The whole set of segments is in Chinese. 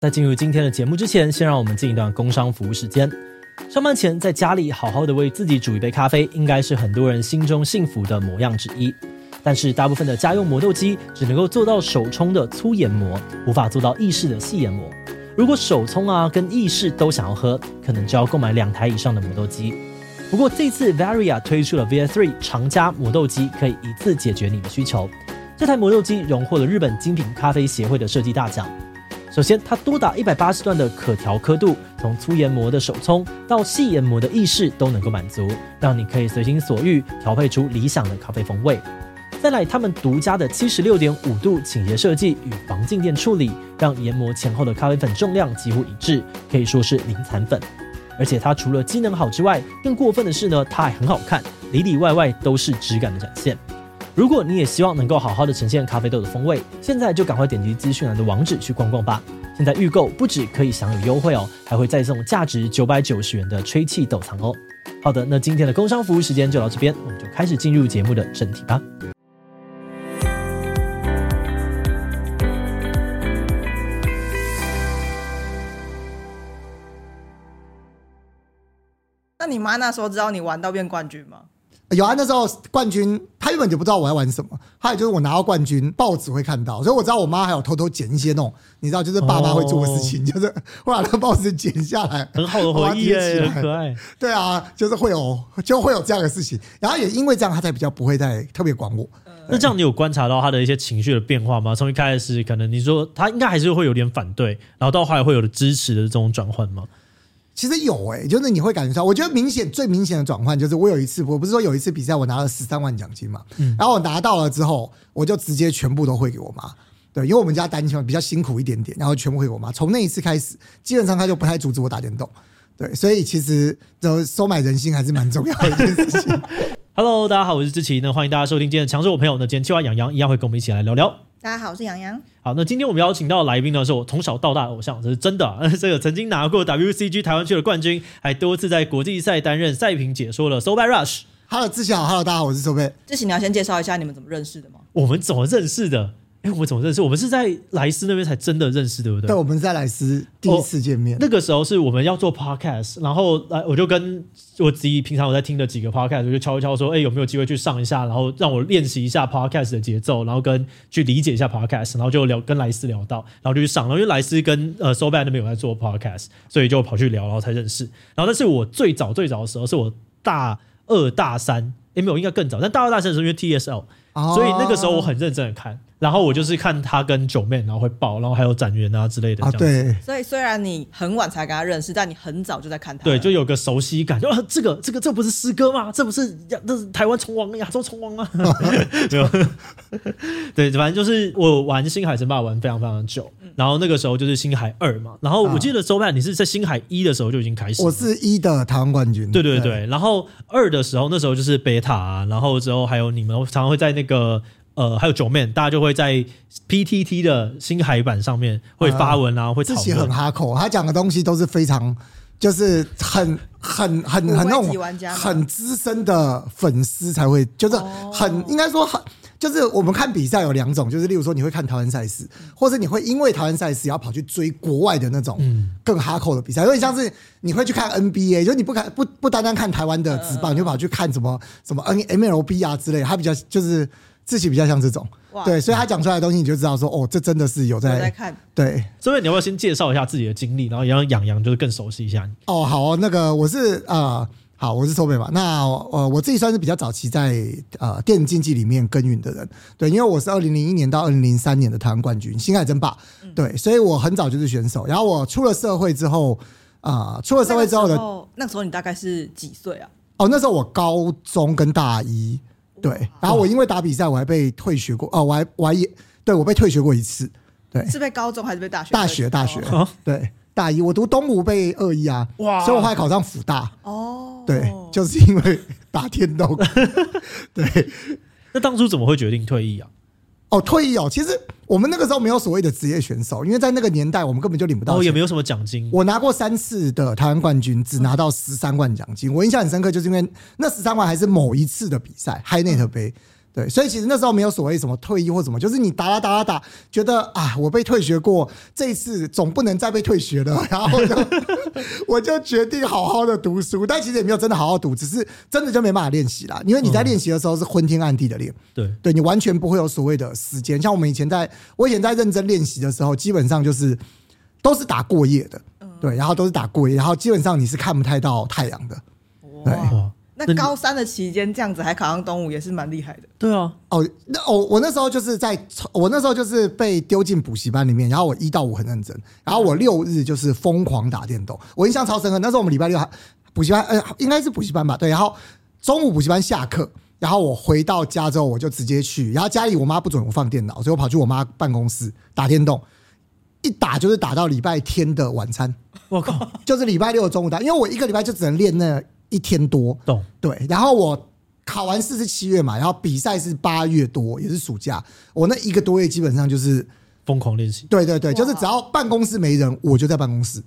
在进入今天的节目之前，先让我们进一段工商服务时间。上班前在家里好好的为自己煮一杯咖啡，应该是很多人心中幸福的模样之一。但是大部分的家用磨豆机只能够做到手冲的粗研磨，无法做到意式的细研磨。如果手冲啊跟意式都想要喝，可能就要购买两台以上的磨豆机。不过这次 Varia 推出了 VS3 长加磨豆机，可以一次解决你的需求。这台磨豆机荣获了日本精品咖啡协会的设计大奖。首先，它多达一百八十段的可调刻度，从粗研磨的手冲到细研磨的意式都能够满足，让你可以随心所欲调配出理想的咖啡风味。再来，他们独家的七十六点五度倾斜设计与防静电处理，让研磨前后的咖啡粉重量几乎一致，可以说是零残粉。而且它除了机能好之外，更过分的是呢，它还很好看，里里外外都是质感的展现。如果你也希望能够好好的呈现咖啡豆的风味，现在就赶快点击资讯栏的网址去逛逛吧。现在预购不只可以享有优惠哦，还会再送价值九百九十元的吹气斗藏哦。好的，那今天的工商服务时间就到这边，我们就开始进入节目的正题吧。那你妈那时候知道你玩到变冠军吗？有啊，那时候冠军，他原本就不知道我在玩什么。还有就是我拿到冠军，报纸会看到，所以我知道我妈还有偷偷剪一些那种，你知道，就是爸妈会做的事情，哦、就是会把那报纸剪下来，很好的回忆，很可爱。对啊，就是会有，就会有这样的事情。然后也因为这样，他才比较不会再特别管我。那这样你有观察到他的一些情绪的变化吗？从一开始可能你说他应该还是会有点反对，然后到后来会有的支持的这种转换吗？其实有诶、欸，就是你会感觉到，我觉得明显最明显的转换就是我有一次，我不是说有一次比赛我拿了十三万奖金嘛，嗯，然后我拿到了之后，我就直接全部都汇给我妈，对，因为我们家单亲比较辛苦一点点，然后全部汇给我妈。从那一次开始，基本上他就不太阻止我打电动，对，所以其实就收买人心还是蛮重要的一件事情。Hello，大家好，我是志奇，那欢迎大家收听今天的强势我朋友，那今天企划养羊一样会跟我们一起来聊聊。大家好，我是洋洋。好，那今天我们邀请到的来宾呢，是我从小到大的偶像，这是真的、啊。这个曾经拿过 WCG 台湾区的冠军，还多次在国际赛担任赛评解说的 SoBad Rush。Hello，志祥好，Hello，大家好，我是 SoBad。志祥，你要先介绍一下你们怎么认识的吗？我们怎么认识的？哎，我们怎么认识？我们是在莱斯那边才真的认识，对不对？对，我们在莱斯第一次见面。哦，那个时候是我们要做 podcast，然后来我就跟我自己平常我在听的几个 podcast，我就敲一敲说，哎，有没有机会去上一下，然后让我练习一下 podcast 的节奏，然后跟去理解一下 podcast，然后就聊跟莱斯聊到，然后就去上了，因为莱斯跟呃 SoBad 那边有在做 podcast，所以就跑去聊，然后才认识。然后但是我最早最早的时候是我大二大三，哎，没有，应该更早，但大二大三的时候因为 TSL，哦，所以那个时候我很认真的看。然后我就是看他跟九妹，然后会爆，然后还有展元啊之类的。啊，对。所以虽然你很晚才跟他认识，但你很早就在看他。对，就有个熟悉感，就这个这个这不是师哥吗？这不是亚，这是台湾虫王、亚洲虫王吗？没有。对，反正就是我玩星海争霸玩非常非常久，然后那个时候就是星海二嘛。然后我记得 SoBad 你是在星海一的时候就已经开始。我是一的台湾冠军。对对对。然后二的时候，那时候就是 Beta 啊，然后之后还有你们常常会在那个。呃，还有九面，大家就会在 PTT 的新海版上面会发文啊，呃、会讨论。自己很哈口，他讲的东西都是非常，就是很很很很那种很资深的粉丝才会，就是很、哦、应该说很，就是我们看比赛有两种，就是例如说你会看台湾赛事，或者你会因为台湾赛事要跑去追国外的那种更哈口的比赛，有点像是你会去看 NBA，就是你不看不不单单看台湾的职棒，你就跑去看什么什么 N MLB 啊之类的，他比较就是。自己比较像这种，对，所以他讲出来的东西，你就知道说，哦，这真的是有在，有在看。对，所以你要不要先介绍一下自己的经历，然后也让养羊就是更熟悉一下你？哦，好哦，那个我是呃，好，我是 SoBad 嘛。那呃，我自己算是比较早期在呃电竞技里面耕耘的人，对，因为我是二零零一年到二零零三年的台湾冠军，星海争霸，对，所以我很早就是选手。然后我出了社会之后，啊、呃，出了社会之后的那个，那时候你大概是几岁啊？哦，那时候我高中跟大一。对，然后我因为打比赛，我还被退学过哦，我还我还也对我被退学过一次，对，是被高中还是被大学？大学大学，对，大一我读东吴被二一啊，哇，所以我后来考上辅大哦，对，就是因为打电动，对，那当初怎么会决定退役啊？哦，退役哦，其实我们那个时候没有所谓的职业选手，因为在那个年代我们根本就领不到钱，哦，也没有什么奖金。我拿过三次的台湾冠军，只拿到十三万奖金。我印象很深刻，就是因为那十三万还是某一次的比赛，HiNet 杯。对，所以其实那时候没有所谓什么退役或什么，就是你打打打打打，觉得啊，我被退学过，这一次总不能再被退学了，然后就 我就决定好好的读书。但其实也没有真的好好读，只是真的就没办法练习啦。因为你在练习的时候是昏天暗地的练，对，对你完全不会有所谓的时间。像我们以前在，我以前在认真练习的时候，基本上就是都是打过夜的，对，然后都是打过夜，然后基本上你是看不太到太阳的，对。那高三的期间这样子还考上东吴也是蛮厉害的。对啊，哦，那哦，我那时候就是在，我那时候就是被丢进补习班里面，然后我一到五很认真，然后我六日就是疯狂打电动，我印象超深刻。那时候我们礼拜六还补习班，呃，应该是补习班吧？对，然后中午补习班下课，然后我回到家之后我就直接去，然后家里我妈不准我放电脑，所以我跑去我妈办公室打电动，一打就是打到礼拜天的晚餐。我靠，就是礼拜六的中午打，因为我一个礼拜就只能练那。一天多，懂对。然后我考完试是七月嘛，然后比赛是八月多，也是暑假。我那一个多月基本上就是疯狂练习。对对对，就是只要办公室没人，我就在办公室。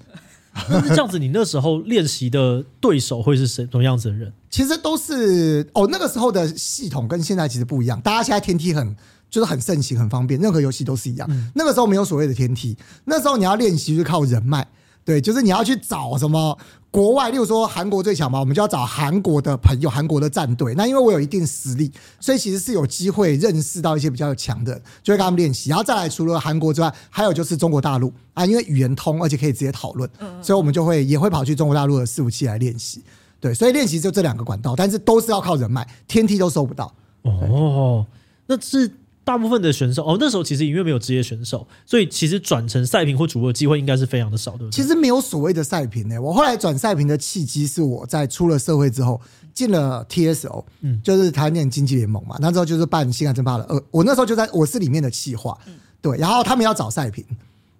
那是这样子，你那时候练习的对手会是谁？什么样子的人？其实都是哦，那个时候的系统跟现在其实不一样。大家现在天梯很就是很盛行，很方便，任何游戏都是一样。那个时候没有所谓的天梯，那时候你要练习就是靠人脉。对，就是你要去找什么国外，例如说韩国最强嘛，我们就要找韩国的朋友、韩国的战队。那因为我有一定实力，所以其实是有机会认识到一些比较强的，就会跟他们练习。然后再来，除了韩国之外，还有就是中国大陆啊，因为语言通，而且可以直接讨论，所以我们就会也会跑去中国大陆的伺服器来练习。对，所以练习就这两个管道，但是都是要靠人脉，天梯都收不到。哦，那是。大部分的选手哦，那时候其实因为没有职业选手，所以其实转成赛评或主播的机会应该是非常的少，对不对？其实没有所谓的赛评呢。我后来转赛评的契机是我在出了社会之后进了 TSO，嗯，就是台湾电影竞技联盟嘛。那时候就是办《新海争霸》的呃，我那时候就在我是里面的企划，对。然后他们要找赛评，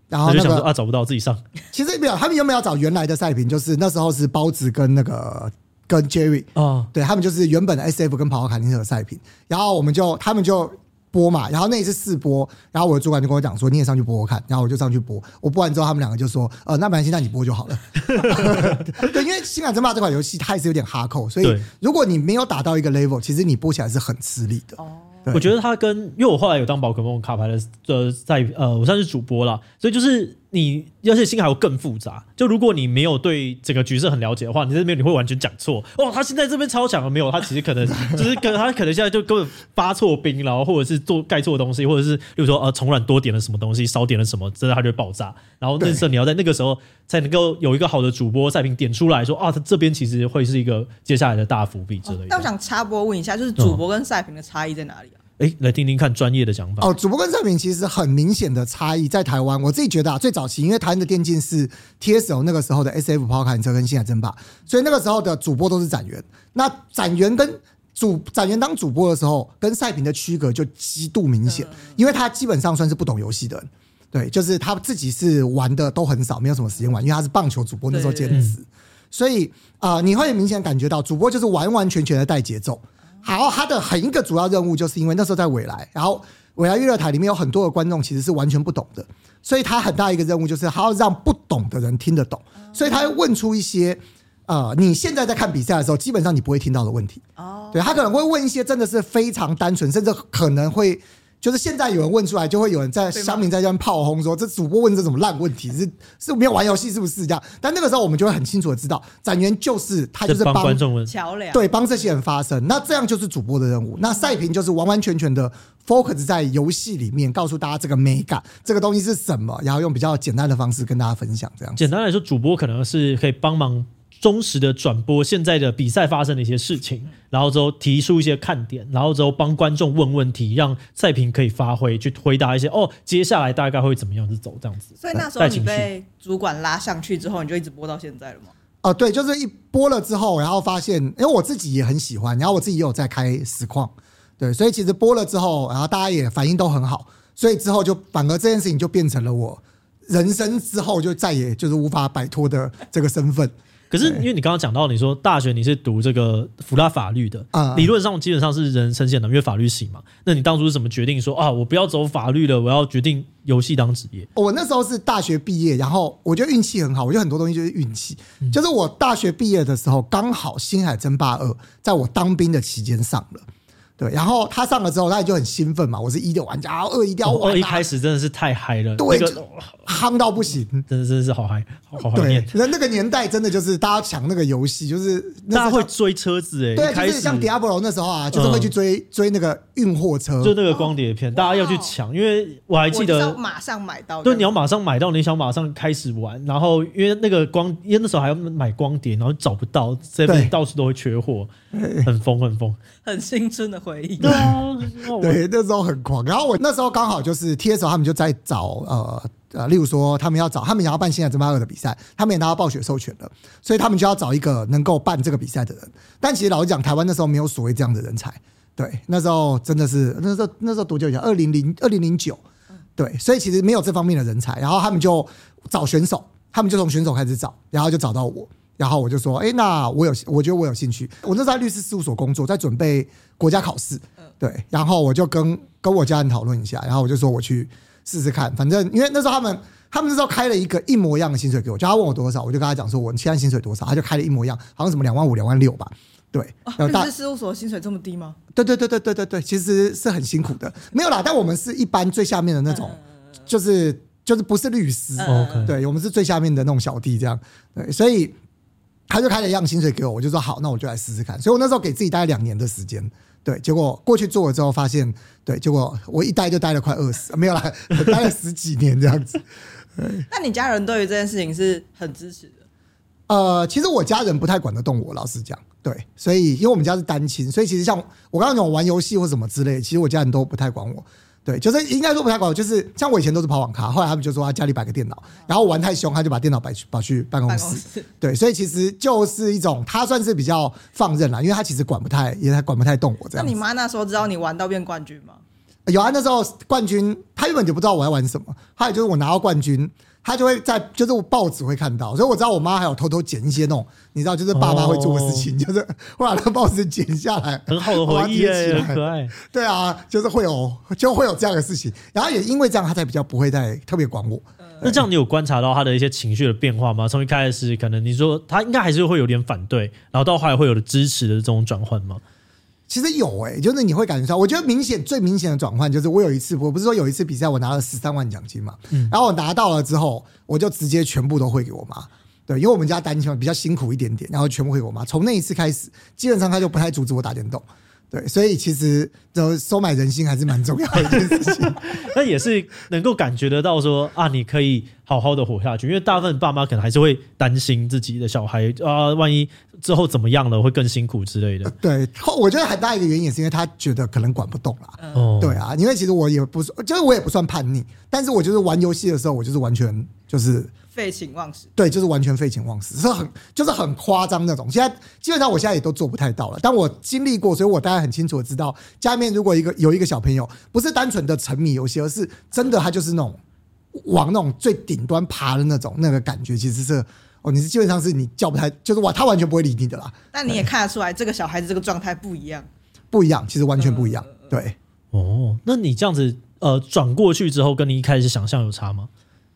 然后那个就想说啊找不到自己上。其实没有，他们有没有找原来的赛评？就是那时候是包子跟那个跟 Jerry 啊，对他们就是原本的 SF 跟跑跑卡丁车的赛评。然后我们就他们就。播嘛，然后那一次试播，然后我的主管就跟我讲说，你也上去播播看，然后我就上去播，我播完之后，他们两个就说，呃，那没关系，那你播就好了。对，因为《星海争霸》这款游戏它也是有点哈扣，所以如果你没有打到一个 level，其实你播起来是很吃力的。我觉得它跟，因为我后来有当宝可梦卡牌的呃，在呃，我算是主播啦，所以就是。你要是星海有更复杂，就如果你没有对整个局势很了解的话，你在这边你会完全讲错。哦，他现在这边超强了没有？他其实可能就是跟他可能现在就根本发错兵，然后或者是做盖错东西，或者是比如说呃虫卵多点了什么东西，少点了什么，真的他就会爆炸。然后那时候你要在那个时候才能够有一个好的主播赛评点出来说啊，他这边其实会是一个接下来的大伏笔之类的。那我想插播问一下，就是主播跟赛评的差异在哪里啊？哎，来听听看专业的讲法哦。主播跟赛评其实很明显的差异，在台湾，我自己觉得啊，最早期因为台湾的电竞是 TSO 那个时候的 SF 跑卡丁车跟星海争霸，所以那个时候的主播都是展员。那展员跟主展员当主播的时候，跟赛评的区隔就极度明显，因为他基本上算是不懂游戏的人，对，就是他自己是玩的都很少，没有什么时间玩，因为他是棒球主播那时候兼职，所以啊、呃，你会明显感觉到主播就是完完全全的带节奏。好，他的很一个主要任务，就是因为那时候在未来，然后未来娱乐台里面有很多的观众其实是完全不懂的，所以他很大一个任务就是他要让不懂的人听得懂，所以他会问出一些呃你现在在看比赛的时候基本上你不会听到的问题。哦，对，他可能会问一些真的是非常单纯，甚至可能会。就是现在有人问出来，就会有人在乡民在这边炮轰说：“这主播问这种烂问题，是 是没有玩游戏是不是这样？”但那个时候我们就会很清楚的知道，展员就是他就是帮观众桥梁，对，帮这些人发声。那这样就是主播的任务。那赛评就是完完全全的 focus 在游戏里面，告诉大家这个美感，这个东西是什么，然后用比较简单的方式跟大家分享。这样，简单来说，主播可能是可以帮忙。忠实的转播现在的比赛发生的一些事情，然后之后提出一些看点，然后之后帮观众问问题，让赛评可以发挥去回答一些哦，接下来大概会怎么样子走这样子。所以那时候你被主管拉上去之后，你就一直播到现在了吗？哦，对，就是一播了之后，然后发现，因为我自己也很喜欢，然后我自己也有在开实况，对，所以其实播了之后，然后大家也反应都很好，所以之后就反而这件事情就变成了我人生之后就再也就是无法摆脱的这个身份。可是，因为你刚刚讲到，你说大学你是读这个辅大法律的，啊，理论上基本上是人人称羡的，因为法律系嘛。那你当初是怎么决定说啊，我不要走法律了，我要决定游戏当职业？我那时候是大学毕业，然后我觉得运气很好，我觉得很多东西就是运气。就是我大学毕业的时候，刚好《星海争霸二》在我当兵的期间上了。对，然后他上了之后，他也就很兴奋嘛。我是一的玩家，然后二一定要玩。二一开始真的是太嗨了，对，夯到不行，真的真的是好嗨，好怀念。那那个年代真的就是大家抢那个游戏，就是大家会追车子哎，对，就是像 Diablo 那时候啊，就是会去追追那个运货车，就那个光碟片，大家要去抢，因为我还记得马上买到，对，你要马上买到，你想马上开始玩，然后因为那个光，因为那时候还要买光碟，然后找不到，这边到处都会缺货，很疯很疯，很青春的回忆。对啊。对，那时候很狂。然后我那时候刚好就是 TSO 他们就在找呃呃，例如说他们要找，他们也要办《星海争霸二》的比赛，他们也拿到暴雪授权了，所以他们就要找一个能够办这个比赛的人。但其实老实讲，台湾那时候没有所谓这样的人才。对，那时候真的是那时候那时候多久以前？二零零二零零九。对，所以其实没有这方面的人才。然后他们就找选手，他们就从选手开始找，然后就找到我。然后我就说，哎，那我有，我觉得我有兴趣。我那时候在律师事务所工作，在准备国家考试。对，然后我就跟跟我家人讨论一下，然后我就说我去试试看。反正因为那时候他们，他们那时候开了一个一模一样的薪水给我，就他问我多少，我就跟他讲说我现在薪水多少，他就开了一模一样，好像什么两万五、两万六吧。对，律师事务所薪水这么低吗？对对对对对对对，其实是很辛苦的。没有啦，但我们是一般最下面的那种，就是就是不是律师，对，我们是最下面的那种小弟这样。对，所以。他就开了一样薪水给我，我就说好，那我就来试试看。所以我那时候给自己待两年的时间，对，结果过去做了之后发现，对，结果我一待就待了快二十，没有啦，待了十几年这样子。那你家人对于这件事情是很支持的？呃，其实我家人不太管得动我，老实讲，对，所以因为我们家是单亲，所以其实像我刚刚讲玩游戏或什么之类，其实我家人都不太管我。对，就是应该说不太管，就是像我以前都是跑网咖，后来他们就说他家里摆个电脑，然后玩太凶，他就把电脑摆去跑去办公室。对，所以其实就是一种他算是比较放任了，因为他其实管不太，也他管不太动我这样。那你妈那时候知道你玩到变冠军吗？有啊，那时候冠军，他原本就不知道我要玩什么，还有就是我拿到冠军。他就会在，就是我报纸会看到，所以我知道我妈还有偷偷剪一些那种，你知道，就是爸爸会做的事情，就是会把那个报纸剪下来，很好的回忆，很可爱。对啊，就是会有，就会有这样的事情。然后也因为这样，他才比较不会再特别管我。那这样你有观察到他的一些情绪的变化吗？从一开始可能你说他应该还是会有点反对，然后到后来会有的支持的这种转换吗？其实有哎、欸，就是你会感觉到，我觉得明显最明显的转换就是我有一次，我不是说有一次比赛我拿了十三万奖金嘛，嗯、然后我拿到了之后，我就直接全部都汇给我妈，对，因为我们家单亲嘛，比较辛苦一点点，然后全部汇给我妈。从那一次开始，基本上他就不太阻止我打电动。对，所以其实就收买人心还是蛮重要的一件事情。那也是能够感觉得到说啊，你可以好好的活下去，因为大部分爸妈可能还是会担心自己的小孩啊，万一之后怎么样了，会更辛苦之类的。对，我觉得很大一个原因也是因为他觉得可能管不动了。嗯，对啊，因为其实我也不是，就是我也不算叛逆，但是我就是玩游戏的时候，我就是完全就是。废寝忘食，对，就是完全废寝忘食，是很就是很夸张那种。现在基本上我现在也都做不太到了，但我经历过，所以我大概很清楚的知道，家里面如果一个有一个小朋友，不是单纯的沉迷游戏，而是真的他就是那种往那种最顶端爬的那种那个感觉，其实是哦，你是基本上是你叫不太，就是哇，他完全不会理你的啦。但你也看得出来，这个小孩子这个状态不一样，不一样，其实完全不一样。对，哦，那你这样子呃转过去之后，跟你一开始想象有差吗？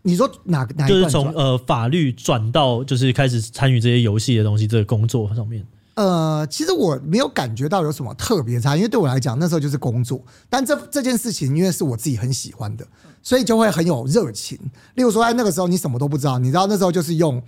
你说哪个？哪就是从呃法律转到就是开始参与这些游戏的东西，这个工作上面。呃，其实我没有感觉到有什么特别差，因为对我来讲那时候就是工作。但这这件事情，因为是我自己很喜欢的，所以就会很有热情。例如说，在那个时候你什么都不知道，你知道那时候就是用。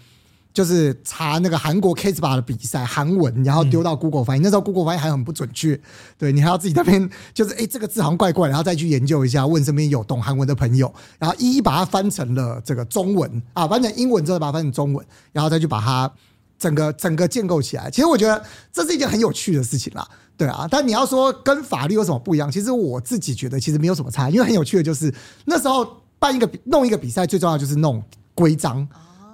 就是查那个韩国 K 把的比赛韩文，然后丢到 Google 翻译。那时候 Google 翻译还很不准确，对，你还要自己那边就是哎、欸，这个字好像怪怪，然后再去研究一下，问身边有懂韩文的朋友，然后一一把它翻成了这个中文啊，翻成英文之后把它翻成中文，然后再去把它整个整个建构起来。其实我觉得这是一件很有趣的事情啦，对啊。但你要说跟法律有什么不一样，其实我自己觉得其实没有什么差，因为很有趣的就是那时候办一个弄一个比赛，最重要就是弄规章。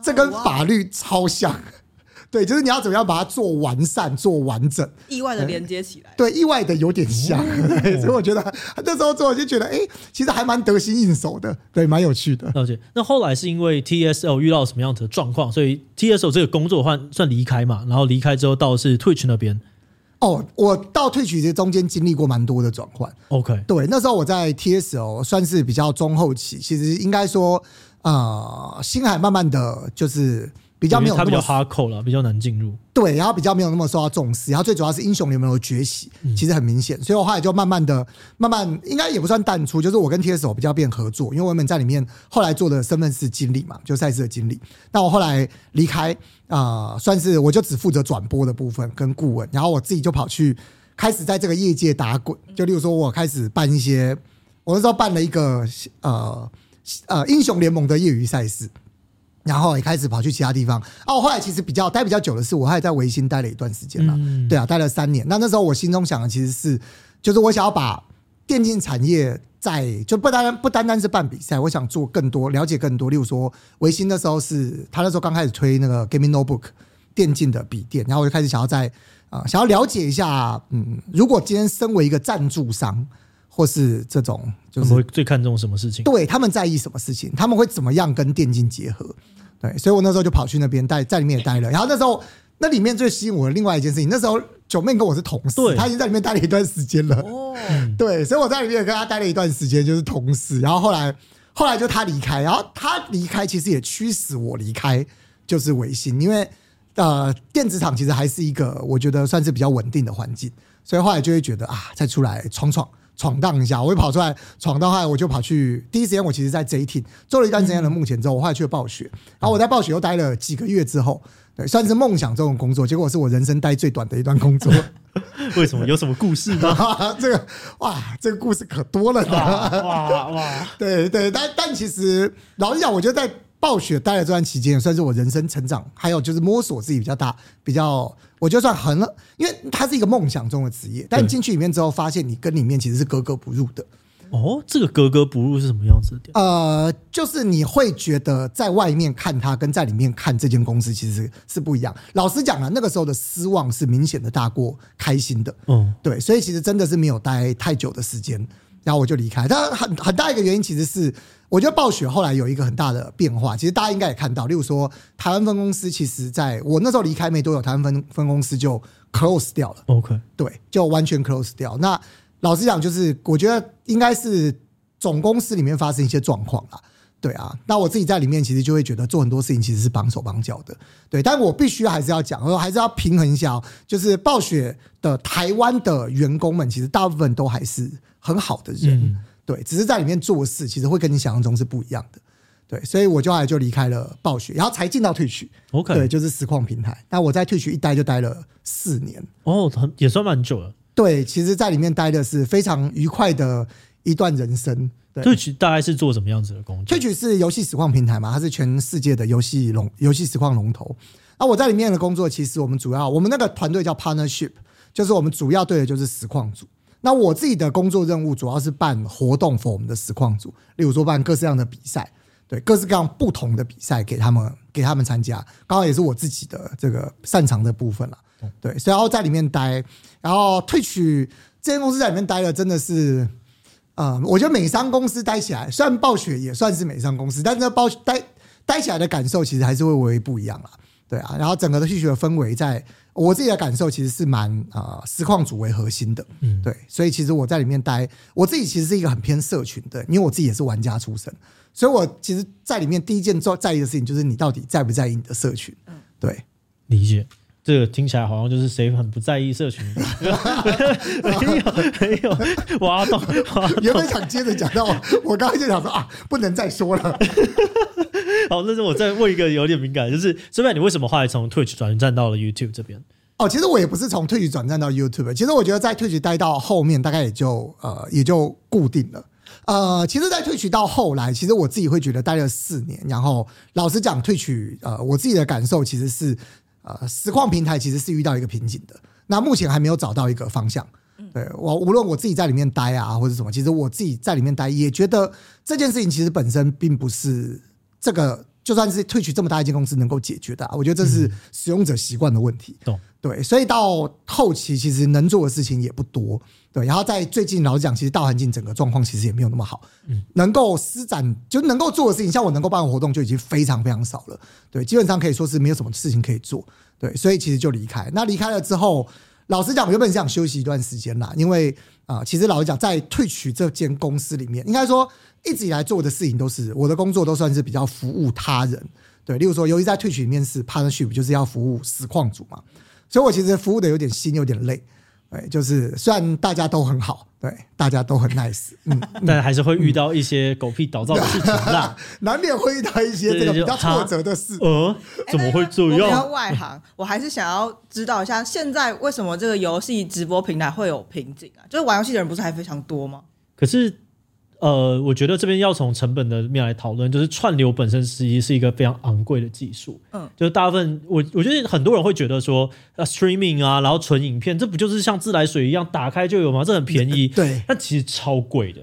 这跟法律超像，对，就是你要怎么样把它做完善、做完整，意外的连接起来，对，意外的有点像，所以我觉得那时候做我就觉得，哎，其实还蛮得心应手的，对，蛮有趣的。了解。那后来是因为 TSL 遇到什么样的状况，所以 TSL 这个工作换算离开嘛？然后离开之后到是 Twitch 那边。哦，我到 Twitch 这中间经历过蛮多的转换。OK，对，那时候我在 TSL 算是比较中后期，其实应该说。啊、呃，星海慢慢的就是比较没有那么它比较 hardcore 了，比较难进入。对，然后比较没有那么受到重视，然后最主要是英雄联盟的崛起，其实很明显，所以我后来就慢慢的、慢慢应该也不算淡出，就是我跟 TSO 比较变合作，因为我们在里面后来做的身份是经理嘛，就赛事的经理。那我后来离开啊、呃，算是我就只负责转播的部分跟顾问，然后我自己就跑去开始在这个业界打滚，就例如说我开始办一些，我那时候办了一个呃呃英雄联盟的业余赛事。然后也开始跑去其他地方。哦，我后来其实比较待比较久的是，我还在维新待了一段时间了。嗯、对啊，待了三年。那那时候我心中想的其实是，就是我想要把电竞产业在就不单不单单是办比赛，我想做更多，了解更多。例如说，维新那时候是他那时候刚开始推那个 Gaming Notebook 电竞的笔电，然后我就开始想要在啊、呃、想要了解一下，嗯，如果今天身为一个赞助商。或是这种，就是他们会最看重什么事情？对，他们在意什么事情？他们会怎么样跟电竞结合？对，所以我那时候就跑去那边待，在里面也待了。然后那时候，那里面最吸引我的另外一件事情，那时候九妹跟我是同事，对他已经在里面待了一段时间了。哦，对，所以我在里面跟她待了一段时间，就是同事。然后后来，后来就她离开，然后她离开，其实也驱使我离开，就是微信，因为呃，电子厂其实还是一个我觉得算是比较稳定的环境，所以后来就会觉得啊，再出来闯闯。闯荡一下，我会跑出来闯荡，后来我就跑去。第一时间，我其实，在 J Team 做了一段时间的幕前之后，我后来去了暴雪。然后我在暴雪又待了几个月之后，对，算是梦想这种工作。结果是我人生待最短的一段工作。为什么？有什么故事吗？这个哇，这个故事可多了呢。哇哇，对对，但但其实老实讲，我觉得在。暴雪待的这段期间，也算是我人生成长，还有就是摸索自己比较大，比较我觉得算很，因为它是一个梦想中的职业，但进去里面之后，发现你跟里面其实是格格不入的。哦，这个格格不入是什么样子的？呃，就是你会觉得在外面看它，跟在里面看这间公司其实是不一样。老实讲啊，那个时候的失望是明显的大过开心的。嗯，对，所以其实真的是没有待太久的时间。然后我就离开，但很很大一个原因其实是，我觉得暴雪后来有一个很大的变化，其实大家应该也看到，例如说台湾分公司，其实在我那时候离开没多久，台湾分分公司就 close 掉了。OK，对，就完全 close 掉。那老实讲，就是我觉得应该是总公司里面发生一些状况啦。对啊，那我自己在里面其实就会觉得做很多事情其实是绑手绑脚的。对，但我必须还是要讲，我还是要平衡一下，就是暴雪的台湾的员工们，其实大部分都还是。很好的人，嗯、对，只是在里面做事，其实会跟你想象中是不一样的，对，所以我就后来就离开了暴雪，然后才进到 Twitch，OK，对，就是实况平台。那我在 Twitch 一待就待了四年，哦，也算蛮久了。对，其实在里面待的是非常愉快的一段人生。对，Twitch 大概是做什么样子的工作？Twitch 是游戏实况平台嘛，它是全世界的游戏龙游戏实况龙头。那我在里面的工作，其实我们主要我们那个团队叫 Partnership，就是我们主要对的就是实况组。那我自己的工作任务主要是办活动 for 我们的实况组，例如说办各式各样的比赛，对，各式各样不同的比赛给他们给他们参加，刚好也是我自己的这个擅长的部分了，对，所以然后在里面待，然后 Twitch 这间公司在里面待了，真的是，呃，我觉得美商公司待起来，虽然暴雪也算是美商公司，但是暴待待起来的感受其实还是会微微不一样了，对啊，然后整个的 Twitch 的氛围在。我自己的感受其实是蛮啊、呃，实况组为核心的，嗯，对，所以其实我在里面待，我自己其实是一个很偏社群的，因为我自己也是玩家出身，所以我其实在里面第一件做在意的事情就是你到底在不在意你的社群，嗯，对，理解，这个听起来好像就是谁很不在意社群，没 有没有，挖洞，原本想接着讲到，我刚才就想说啊，不能再说了。好，那是我再问一个有点敏感，就是这边你为什么后来从 Twitch 转战到了 YouTube 这边？哦，其实我也不是从 Twitch 转战到 YouTube，其实我觉得在 Twitch 待到后面，大概也就呃也就固定了。呃，其实，在 Twitch 到后来，其实我自己会觉得待了四年，然后老实讲，Twitch 呃，我自己的感受其实是呃，实况平台其实是遇到一个瓶颈的，那目前还没有找到一个方向。对，我无论我自己在里面待啊，或者什么，其实我自己在里面待也觉得这件事情其实本身并不是。这个就算是 Twitch 这么大一间公司能够解决的，我觉得这是使用者习惯的问题。嗯、对，所以到后期其实能做的事情也不多。对，然后在最近老实讲，其实大环境整个状况其实也没有那么好。嗯，能够施展就能够做的事情，像我能够办的活动就已经非常非常少了。对，基本上可以说是没有什么事情可以做。对，所以其实就离开。那离开了之后，老实讲，我原本是想休息一段时间啦，因为啊、其实老实讲，在退取这间公司里面，应该说。一直以来做的事情都是我的工作，都算是比较服务他人。对，例如说，由于在退取里面是 partnership，就是要服务实况组嘛，所以我其实服务的有点心，有点累。对，就是虽然大家都很好，对，大家都很 nice，嗯，但还是会遇到一些狗屁倒灶的事情啦，难免会遇到一些这个比较挫折的事。呃，怎么会这样？比较外行，我还是想要知道一下，现在为什么这个游戏直播平台会有瓶颈啊？就是玩游戏的人不是还非常多吗？可是。呃，我觉得这边要从成本的面来讨论，就是串流本身实际是一个非常昂贵的技术。嗯，就是大部分我我觉得很多人会觉得说，啊，streaming 啊，然后纯影片，这不就是像自来水一样打开就有吗？这很便宜。对，但其实超贵的，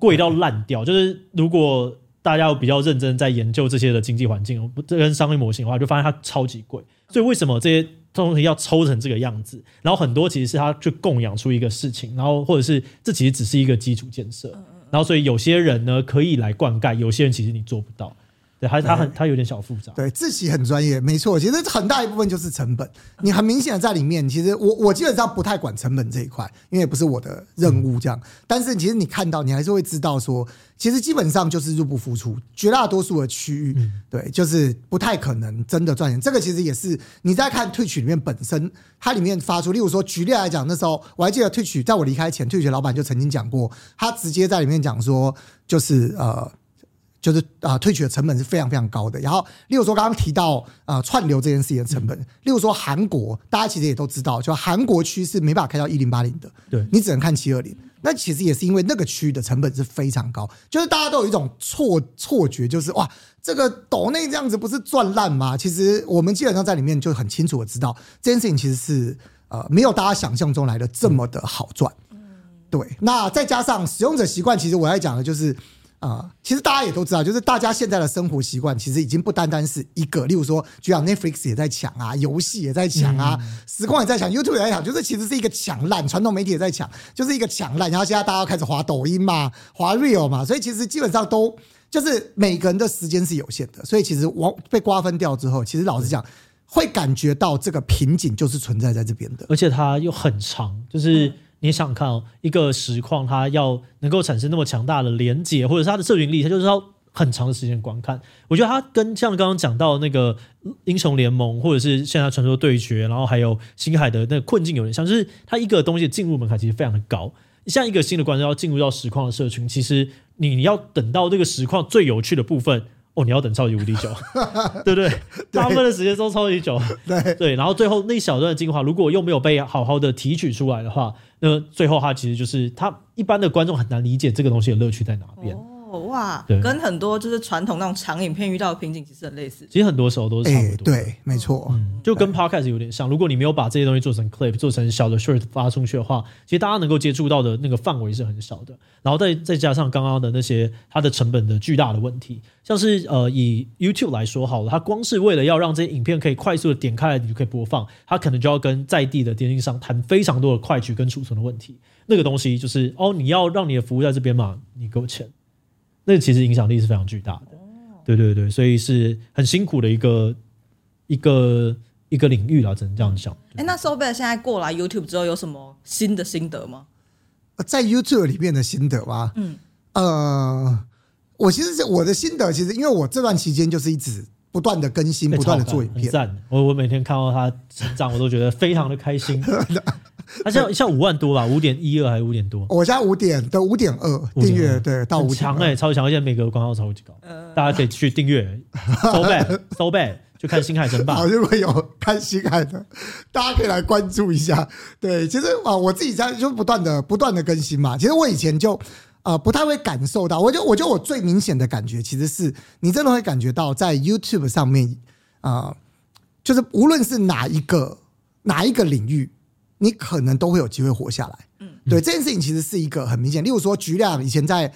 贵到烂掉。就是如果大家有比较认真在研究这些的经济环境，这跟商业模型的话，就发现它超级贵。所以为什么这些东西要抽成这个样子？然后很多其实是它去供养出一个事情，然后或者是这其实只是一个基础建设。然后，所以有些人呢可以来灌溉，有些人其实你做不到。对，他他很他有点小复杂。对，自己很专业，没错。其实很大一部分就是成本。你很明显的在里面，其实我我基本上不太管成本这一块，因为也不是我的任务这样。但是其实你看到，你还是会知道说，其实基本上就是入不敷出，绝大多数的区域，对，就是不太可能真的赚钱。这个其实也是你在看 Twitch 里面本身，它里面发出，例如说举例来讲，那时候我还记得 Twitch 在我离开前，Twitch 老板就曾经讲过，他直接在里面讲说，就是呃。就是啊，退取的成本是非常非常高的。然后，例如说刚刚提到啊、呃，串流这件事情的成本，例如说韩国，大家其实也都知道，就韩国区是没办法开到一零八零的，对，你只能看七二零。那其实也是因为那个区的成本是非常高，就是大家都有一种错错觉，就是哇，这个抖内这样子不是赚烂吗？其实我们基本上在里面就很清楚的知道，这件事情其实是呃没有大家想象中来的这么的好赚。嗯，对。那再加上使用者习惯，其实我要讲的就是。啊、呃，其实大家也都知道，就是大家现在的生活习惯，其实已经不单单是一个。例如说，就像 Netflix 也在抢啊，游戏也在抢啊，嗯、实况也在抢，YouTube 也在抢，就是其实是一个抢烂，传统媒体也在抢，就是一个抢烂。然后现在大家要开始滑抖音嘛，滑 Real 嘛，所以其实基本上都就是每个人的时间是有限的，所以其实往被瓜分掉之后，其实老实讲，会感觉到这个瓶颈就是存在在这边的，而且它又很长，就是。嗯你想想看哦，一个实况它要能够产生那么强大的连接，或者是它的社群力，它就是要很长的时间观看。我觉得它跟像刚刚讲到那个英雄联盟，或者是现在传说对决，然后还有星海的那个困境有点像，就是它一个东西进入门槛其实非常的高。像一个新的观众要进入到实况的社群，其实你要等到这个实况最有趣的部分。哦，你要等超级无敌久，对不对？大部分的时间都超级久，对对。然后最后那一小段的精华，如果又没有被好好的提取出来的话，那最后它其实就是它一般的观众很难理解这个东西的乐趣在哪边。哦哇，对跟很多就是传统那种长影片遇到的瓶颈其实很类似。其实很多时候都是差不多，欸、对，没错，嗯，就跟 Podcast 有点像。如果你没有把这些东西做成 clip，做成小的 short 发出去的话，其实大家能够接触到的那个范围是很小的。然后再再加上刚刚的那些它的成本的巨大的问题，像是呃以 YouTube 来说好了，它光是为了要让这些影片可以快速的点开来，你就可以播放，它可能就要跟在地的电信商谈非常多的快取跟储存的问题。那个东西就是哦，你要让你的服务在这边嘛，你给我钱。那其实影响力是非常巨大的，对对对，所以是很辛苦的一个一个一个领域啦，只能这样讲。哎，那 Sober 现在过来 YouTube 之后有什么新的心得吗？在 YouTube 里面的心得吗？嗯，呃，我其实我的心得，其实因为我这段期间就是一直不断的更新，不断的做影片，赞。我我每天看到他成长，我都觉得非常的开心。他现在像五万多吧，五点一二还是五点多？我现在五点的五点二订阅，对，到五强哎，超强！现在每个广告超级高，大家可以去订阅。So bad，so bad，就看星海争霸。好，如果有看星海的，大家可以来关注一下。对，其实啊，我自己在就不断的不断的更新嘛。其实我以前就呃不太会感受到，我就我觉得我最明显的感觉，其实是你真的会感觉到在 YouTube 上面啊、呃，就是无论是哪一个哪一个领域。你可能都会有机会活下来，嗯，对，这件事情其实是一个很明显。例如说，菊亮以前在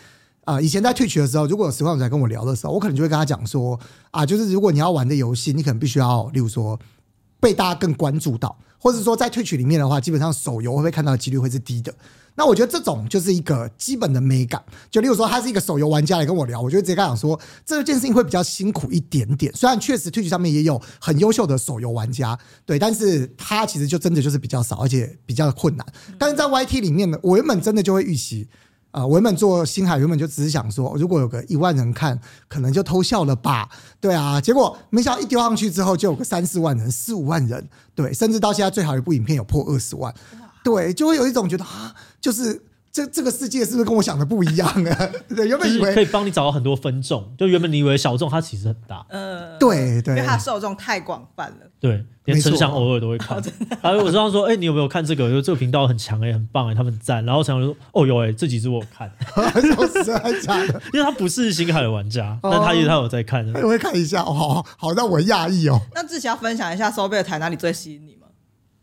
啊、呃，以前在 Twitch 的时候，如果有实况主来跟我聊的时候，我可能就会跟他讲说啊，就是如果你要玩的游戏，你可能必须要，例如说被大家更关注到，或者说在 Twitch 里面的话，基本上手游会被看到的几率会是低的。那我觉得这种就是一个基本的美感，就例如说他是一个手游玩家来跟我聊，我就直接跟他讲说，这件事情会比较辛苦一点点。虽然确实 Twitch 上面也有很优秀的手游玩家，对，但是他其实就真的就是比较少，而且比较困难。但是在 YT 里面呢，我原本真的就会预期，呃，我原本做星海原本就只是想说，如果有个一万人看，可能就偷笑了吧？对啊，结果没想到一丢上去之后，就有个三四万人、四五万人，对，甚至到现在最好一部影片有破二十万，对，就会有一种觉得啊，就是。这这个世界是不是跟我想的不一样啊？对，原本以为可以帮你找到很多分众，就原本你以为小众，它其实很大。呃，对对，因为它受众太广泛了。对，连陈翔偶尔都会看。然后我知道说，哎，你有没有看这个？就这个频道很强哎，很棒哎，他们赞。然后陈翔就说，哦有哎，这几支我有看。实在假的？因为他不是星海的玩家，但他也他有在看。我会看一下，哦，好，好让我讶异哦。那志祺要分享一下 SoBad 台哪里最吸引你吗？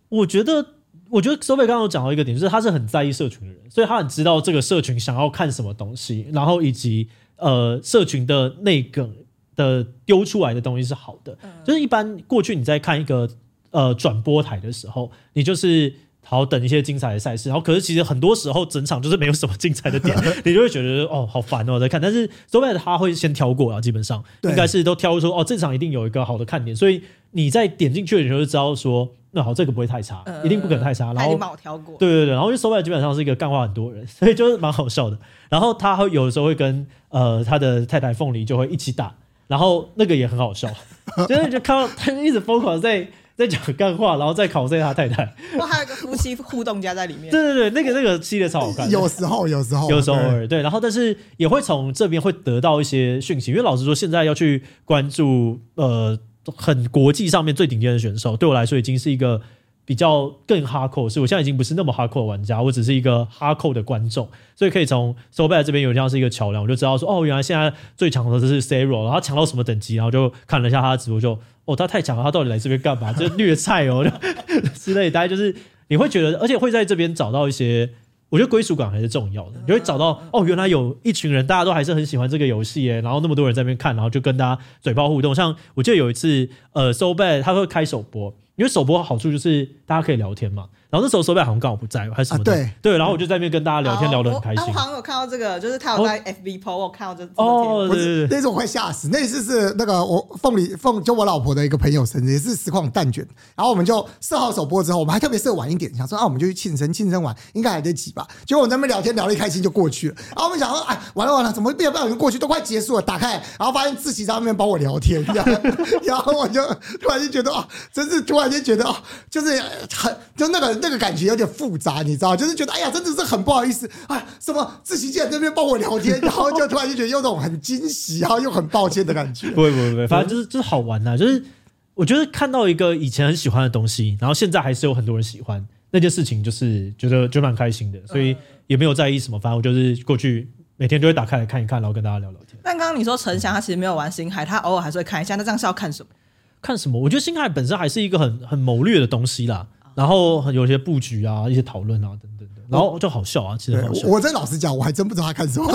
我觉得。我觉得 SoBad 刚刚有讲到一个点，就是他是很在意社群的人，所以他很知道这个社群想要看什么东西，然后以及呃社群的那个的丢出来的东西是好的。就是一般过去你在看一个呃转播台的时候，你就是好等一些精彩的赛事，然后可是其实很多时候整场就是没有什么精彩的点，你就会觉得哦好烦哦在看。但是 SoBad 他会先挑过啊，基本上应该是都挑出哦这场一定有一个好的看点，所以你在点进去的时候就知道说。那好，这个不会太差，呃、一定不可能太差。然后帮我挑过，对对对，然后因为 SoBad 基本上是一个干话很多人，所以就是蛮好笑的。然后他会有的时候会跟呃他的太太凤梨就会一起打，然后那个也很好笑，就是就看到他一直疯狂在在讲干话，然后再考 C 他太太。哇，还有个夫妻互动家在里面。对对对，那个那个系列超好看。有时候有时候有时候对，对，然后但是也会从这边会得到一些讯息，因为老实说，现在要去关注呃很国际上面最顶尖的选手，对我来说已经是一个。比较更哈扣，是我现在已经不是那么哈扣的玩家，我只是一个哈扣的观众，所以可以从 SoBad 这边有点像是一个桥梁，我就知道说，哦，原来现在最强的就是 Zero，然后他强到什么等级，然后就看了一下他的直播就，就哦，他太强了，他到底来这边干嘛？就虐菜哦，之类，大家就是你会觉得，而且会在这边找到一些，我觉得归属感还是重要的，你会找到哦，原来有一群人，大家都还是很喜欢这个游戏耶，然后那么多人在那边看，然后就跟大家嘴炮互动，像我记得有一次，呃，SoBad 他会开首播。因为首播好处就是大家可以聊天嘛。然后那时候 SoBad 好像刚好不在，还是什么、啊？对对，然后我就在那边跟大家聊天，聊得很开心。我好像有看到这个，就是他有在 FB po，我看到这哦，对对对，那种会吓死。那次是那个我凤梨凤，就我老婆的一个朋友生日，也是实况蛋卷。然后我们就设好首播之后，我们还特别设晚一点，想说啊，我们就去庆生，庆生完应该还得及吧。结果我在那边聊天聊得一开心就过去了。然后我们想说，哎，完了完了，怎么会变不小心过去？都快结束了，打开，然后发现自己在那边帮我聊天，然后 然后我就突然就觉得啊，真是突然间觉得啊，就是很就那个那个感觉有点。复杂，你知道，就是觉得哎呀，真的是很不好意思啊，什么自习竟然在那边帮我聊天，然后就突然就觉得有种很惊喜，然后又很抱歉的感觉。不会不会不会，反正就是就是好玩呐、啊，就是我觉得看到一个以前很喜欢的东西，然后现在还是有很多人喜欢那件事情，就是觉得就蛮开心的，所以也没有在意什么，反正我就是过去每天就会打开来看一看，然后跟大家聊聊天。但刚刚你说陈翔他其实没有玩星海，他偶尔还是会看一下，那这样是要看什么？看什么？我觉得星海本身还是一个很很谋略的东西啦。然后有些布局啊，一些讨论啊，等等的，然后就好笑啊，其实好笑。我真老实讲，我还真不知道他看什么。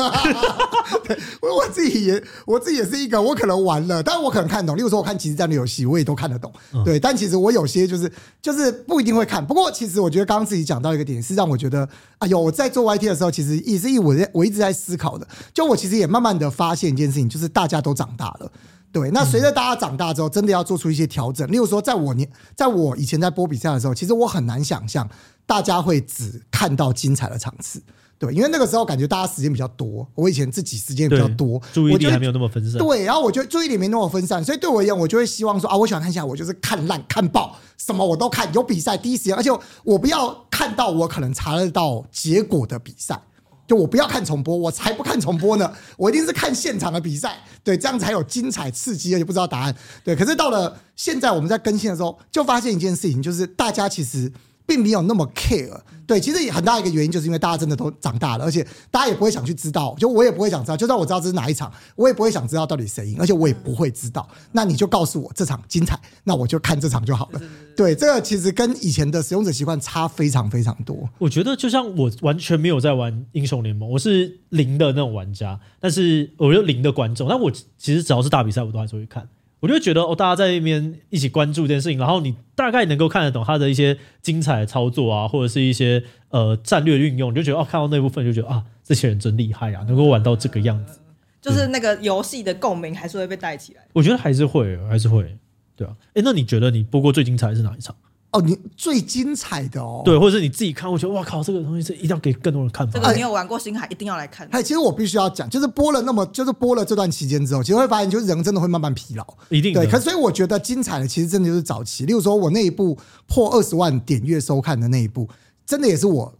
我我自己也，我自己也是一个，我可能玩了，但我可能看懂。例如说，我看即时战略游戏，我也都看得懂。对，但其实我有些就是就是不一定会看。不过，其实我觉得刚刚自己讲到一个点，是让我觉得，哎呦，我在做 YT 的时候，其实也是我我一直在思考的。就我其实也慢慢的发现一件事情，就是大家都长大了。对，那随着大家长大之后，真的要做出一些调整。例如说，在我年，在我以前在播比赛的时候，其实我很难想象大家会只看到精彩的场次。对，因为那个时候感觉大家时间比较多，我以前自己时间比较多，注意力还没有那么分散。对，然后我觉得注意力没那么分散，所以对我而言，我就会希望说啊，我喜欢看下来，我就是看烂看爆，什么我都看，有比赛第一时间，而且我不要看到我可能查得到结果的比赛。就我不要看重播，我才不看重播呢！我一定是看现场的比赛，对，这样才有精彩刺激，而且不知道答案。对，可是到了现在我们在更新的时候，就发现一件事情，就是大家其实并没有那么 care。对，其实也很大一个原因，就是因为大家真的都长大了，而且大家也不会想去知道，就我也不会想知道，就算我知道这是哪一场，我也不会想知道到底谁赢，而且我也不会知道。那你就告诉我这场精彩，那我就看这场就好了。对，这个其实跟以前的使用者习惯差非常非常多。我觉得就像我完全没有在玩英雄联盟，我是零的那种玩家，但是我就零的观众。但我其实只要是大比赛，我都还是会看。我就觉得哦，大家在那边一起关注这件事情，然后你大概能够看得懂他的一些精彩的操作啊，或者是一些呃战略运用，你就觉得哦，看到那部分就觉得啊，这些人真厉害啊，能够玩到这个样子，就是那个游戏的共鸣还是会被带起来。我觉得还是会，还是会，对啊。诶，那你觉得你播过最精彩的是哪一场？哦，你最精彩的哦，对，或者是你自己看，我觉得哇靠，这个东西是一定要给更多人看。这个你有玩过星海，一定要来看。哎，其实我必须要讲，就是播了那么，就是播了这段期间之后，其实会发现，就是人真的会慢慢疲劳，一定对。可是所以我觉得精彩的，其实真的就是早期，例如说我那一部破二十万点阅收看的那一部，真的也是我，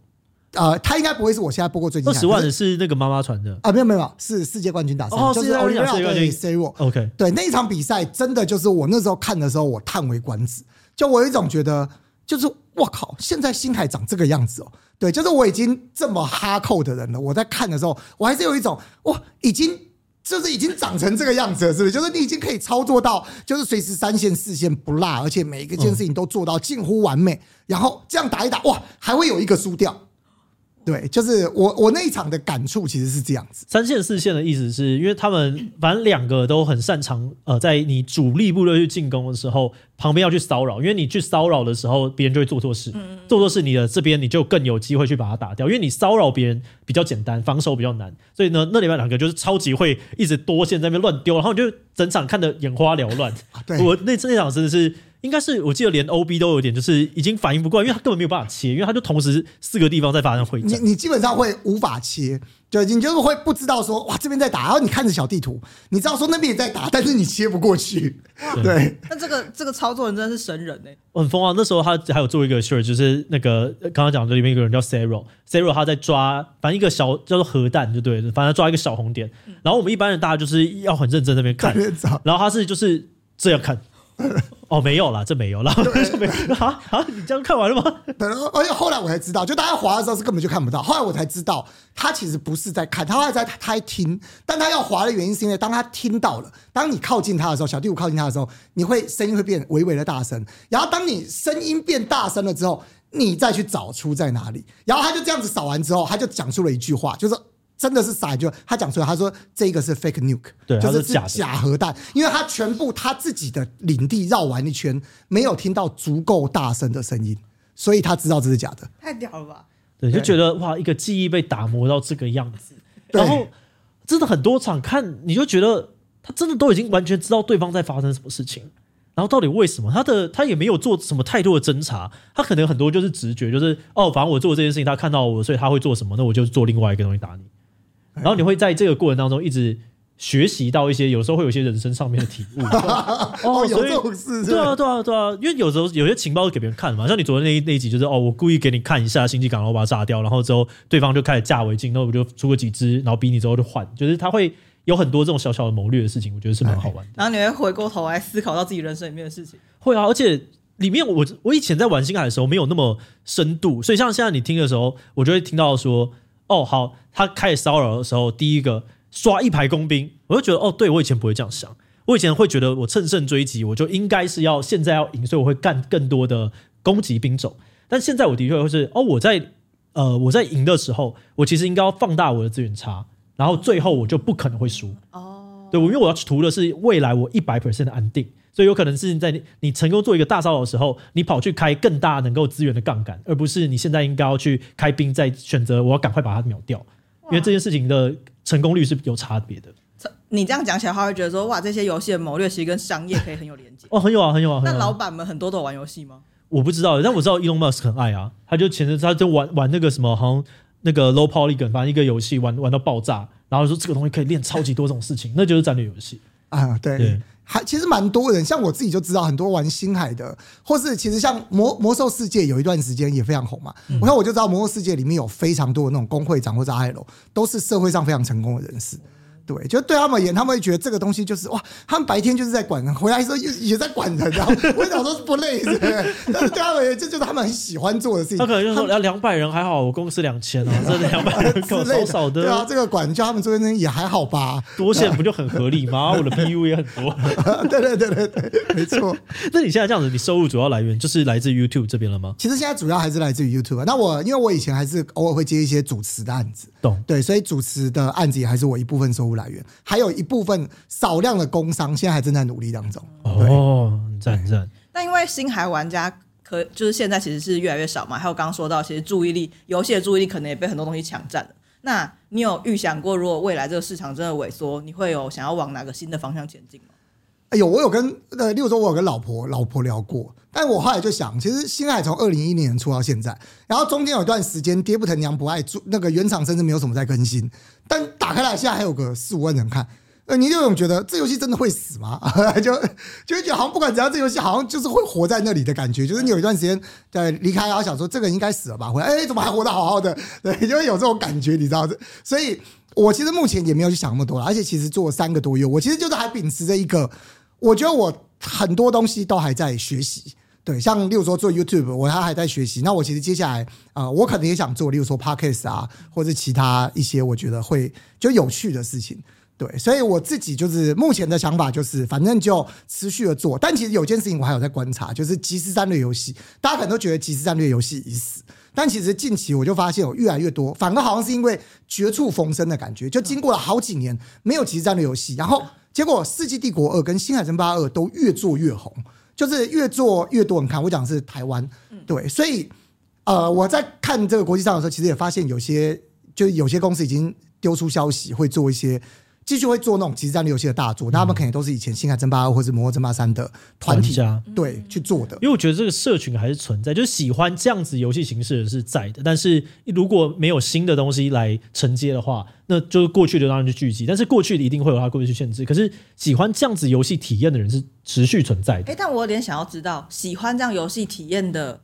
呃，他应该不会是我现在播过最精彩。二十万的是那个妈妈传的啊？没有没有，是世界冠军打赛，哦、就是奥利维亚对 C 罗。OK，对那一场比赛，真的就是我那时候看的时候，我叹为观止，就我有一种觉得。就是我靠，现在星海长这个样子哦，对，就是我已经这么哈扣的人了，我在看的时候，我还是有一种哇，已经就是已经长成这个样子了，是不是？就是你已经可以操作到，就是随时三线四线不落，而且每一个件事情都做到近乎完美，然后这样打一打，哇，还会有一个输掉。对，就是我我那一场的感触其实是这样子。三线四线的意思是因为他们反正两个都很擅长，呃，在你主力部队去进攻的时候，旁边要去骚扰，因为你去骚扰的时候，别人就会做错事，做错事，你的这边你就更有机会去把它打掉，因为你骚扰别人比较简单，防守比较难，所以呢，那里面两个就是超级会一直多线在那边乱丢，然后你就整场看得眼花缭乱。对，我那那场真的是。应该是我记得连 OB 都有点，就是已经反应不过来，因为他根本没有办法切，因为他就同时四个地方在发生会战。你你基本上会无法切，对，你就是会不知道说哇这边在打，然后你看着小地图，你知道说那边也在打，但是你切不过去。对，那这个这个操作人真的是神人哎、欸。很疯啊！那时候他还有做一个 shirt，就是那个刚刚讲的里面一个人叫 Sarah，Sarah 他在抓，反正一个小叫做核弹就对了，反正抓一个小红点。然后我们一般人大家就是要很认真在那边看，然后他是就是这样看。哦，没有了，这没有了，这没有啊啊！你这样看完了吗？而且后来我才知道，就大家滑的时候是根本就看不到。后来我才知道，他其实不是在看，他还在他还听。但他要滑的原因是因为，当他听到了，当你靠近他的时候，小第五靠近他的时候，你会声音会变微微的大声。然后当你声音变大声了之后，你再去找出在哪里。然后他就这样子扫完之后，他就讲出了一句话，就是。真的是傻，就他讲出来，他说这个是 fake nuke，对，就是假假核弹，因为他全部他自己的领地绕完一圈，没有听到足够大声的声音，所以他知道这是假的。太屌了吧？对，就觉得哇，一个记忆被打磨到这个样子，然后真的很多场看，你就觉得他真的都已经完全知道对方在发生什么事情，然后到底为什么？他的他也没有做什么太多的侦查，他可能很多就是直觉，就是哦，反正我做这件事情，他看到我，所以他会做什么，那我就做另外一个东西打你。然后你会在这个过程当中一直学习到一些，有时候会有一些人生上面的体悟。哦，有这种事？对啊，对啊，对啊，因为有时候有些情报是给别人看嘛，像你昨天那一那一集，就是哦，我故意给你看一下星际港，然后把它炸掉，然后之后对方就开始架围巾，那我就出个几只，然后逼你之后就换，就是他会有很多这种小小的谋略的事情，我觉得是蛮好玩的。然后你会回过头来思考到自己人生里面的事情。会啊，而且里面我我以前在玩星海的时候没有那么深度，所以像现在你听的时候，我就会听到说。哦，好，他开始骚扰的时候，第一个刷一排工兵，我就觉得，哦，对，我以前不会这样想，我以前会觉得我乘胜追击，我就应该是要现在要赢，所以我会干更多的攻击兵种。但现在我的确会是，哦，我在呃我在赢的时候，我其实应该要放大我的资源差，然后最后我就不可能会输。哦，对，我因为我要图的是未来我一百 percent 的安定。所以有可能是在你你成功做一个大骚扰的时候，你跑去开更大能够资源的杠杆，而不是你现在应该要去开兵，再选择我要赶快把它秒掉。因为这件事情的成功率是有差别的。你这样讲起来的话，会觉得说哇，这些游戏的谋略其实跟商业可以很有连接。哦，很有啊，很有啊。那老板们很多都有玩游戏吗？我不知道，但我知道 Elon Musk 很爱啊，他就前阵他就玩玩那个什么，好像那个 Low Polygon，反正一个游戏玩玩到爆炸，然后说这个东西可以练超级多这种事情，那就是战略游戏啊。对。对还其实蛮多人，像我自己就知道很多玩星海的，或是其实像魔魔兽世界有一段时间也非常红嘛。我看我就知道魔兽世界里面有非常多的那种工会长或者 IL，都是社会上非常成功的人士。对，就对他们而言，他们会觉得这个东西就是哇，他们白天就是在管人，回来的时候也也在管人，然后我想说是不累，是不是？但是对他们而言，这就是他们很喜欢做的事情。他可能就说两两百人还好，我公司两千啊，这两百人够 少少的。对啊，这个管叫他们做那也还好吧？多线不就很合理吗？我的 PU 也很多。对对对对对，没错。那你现在这样子，你收入主要来源就是来自 YouTube 这边了吗？其实现在主要还是来自于 YouTube。那我因为我以前还是偶尔会接一些主持的案子，懂？对，所以主持的案子也还是我一部分收入来源，还有。一部分少量的工商现在还正在努力当中。哦，赞赞。那因为星海玩家可就是现在其实是越来越少嘛，还有刚刚说到，其实注意力游戏的注意力可能也被很多东西抢占了。那你有预想过，如果未来这个市场真的萎缩，你会有想要往哪个新的方向前进吗？哎呦，我有跟呃，例如说，我有跟老婆老婆聊过，但我后来就想，其实星海从二零一零年出到现在，然后中间有一段时间爹不疼娘不爱，做那个原厂甚至没有什么在更新，但打开来现在还有个四五万人看，呃，你就有种觉得这游戏真的会死吗？就就会觉得好像不管怎样，这游戏好像就是会活在那里的感觉，就是你有一段时间在离开，然后想说这个应该死了吧，回来哎，怎么还活得好好的？对，就会有这种感觉，你知道？所以我其实目前也没有去想那么多了，而且其实做了三个多月，我其实就是还秉持着一个。我觉得我很多东西都还在学习，对，像例如说做 YouTube，我还还在学习。那我其实接下来啊、我可能也想做，例如说 Podcast 啊，或者其他一些我觉得会就有趣的事情，对。所以我自己就是目前的想法就是，反正就持续的做。但其实有件事情我还有在观察，就是即时战略游戏，大家可能都觉得即时战略游戏已死，但其实近期我就发现有越来越多，反而好像是因为绝处逢生的感觉，就经过了好几年没有即时战略游戏，然后。结果《世纪帝国二》跟《星海争霸二》都越做越红，就是越做越多人看。我讲的是台湾，对，所以呃，我在看这个国际上的时候，其实也发现有些，就是有些公司已经丢出消息会做一些。继续会做那种即时战略游戏的大作，那他们肯定都是以前《星海争霸二》或者《魔兽争霸三》的团体家对去做的。因为我觉得这个社群还是存在，就是喜欢这样子游戏形式的是在的。但是如果没有新的东西来承接的话，那就是过去的当然就聚集。但是过去的一定会有它过去限制。可是喜欢这样子游戏体验的人是持续存在的。哎，但我有点想要知道，喜欢这样游戏体验的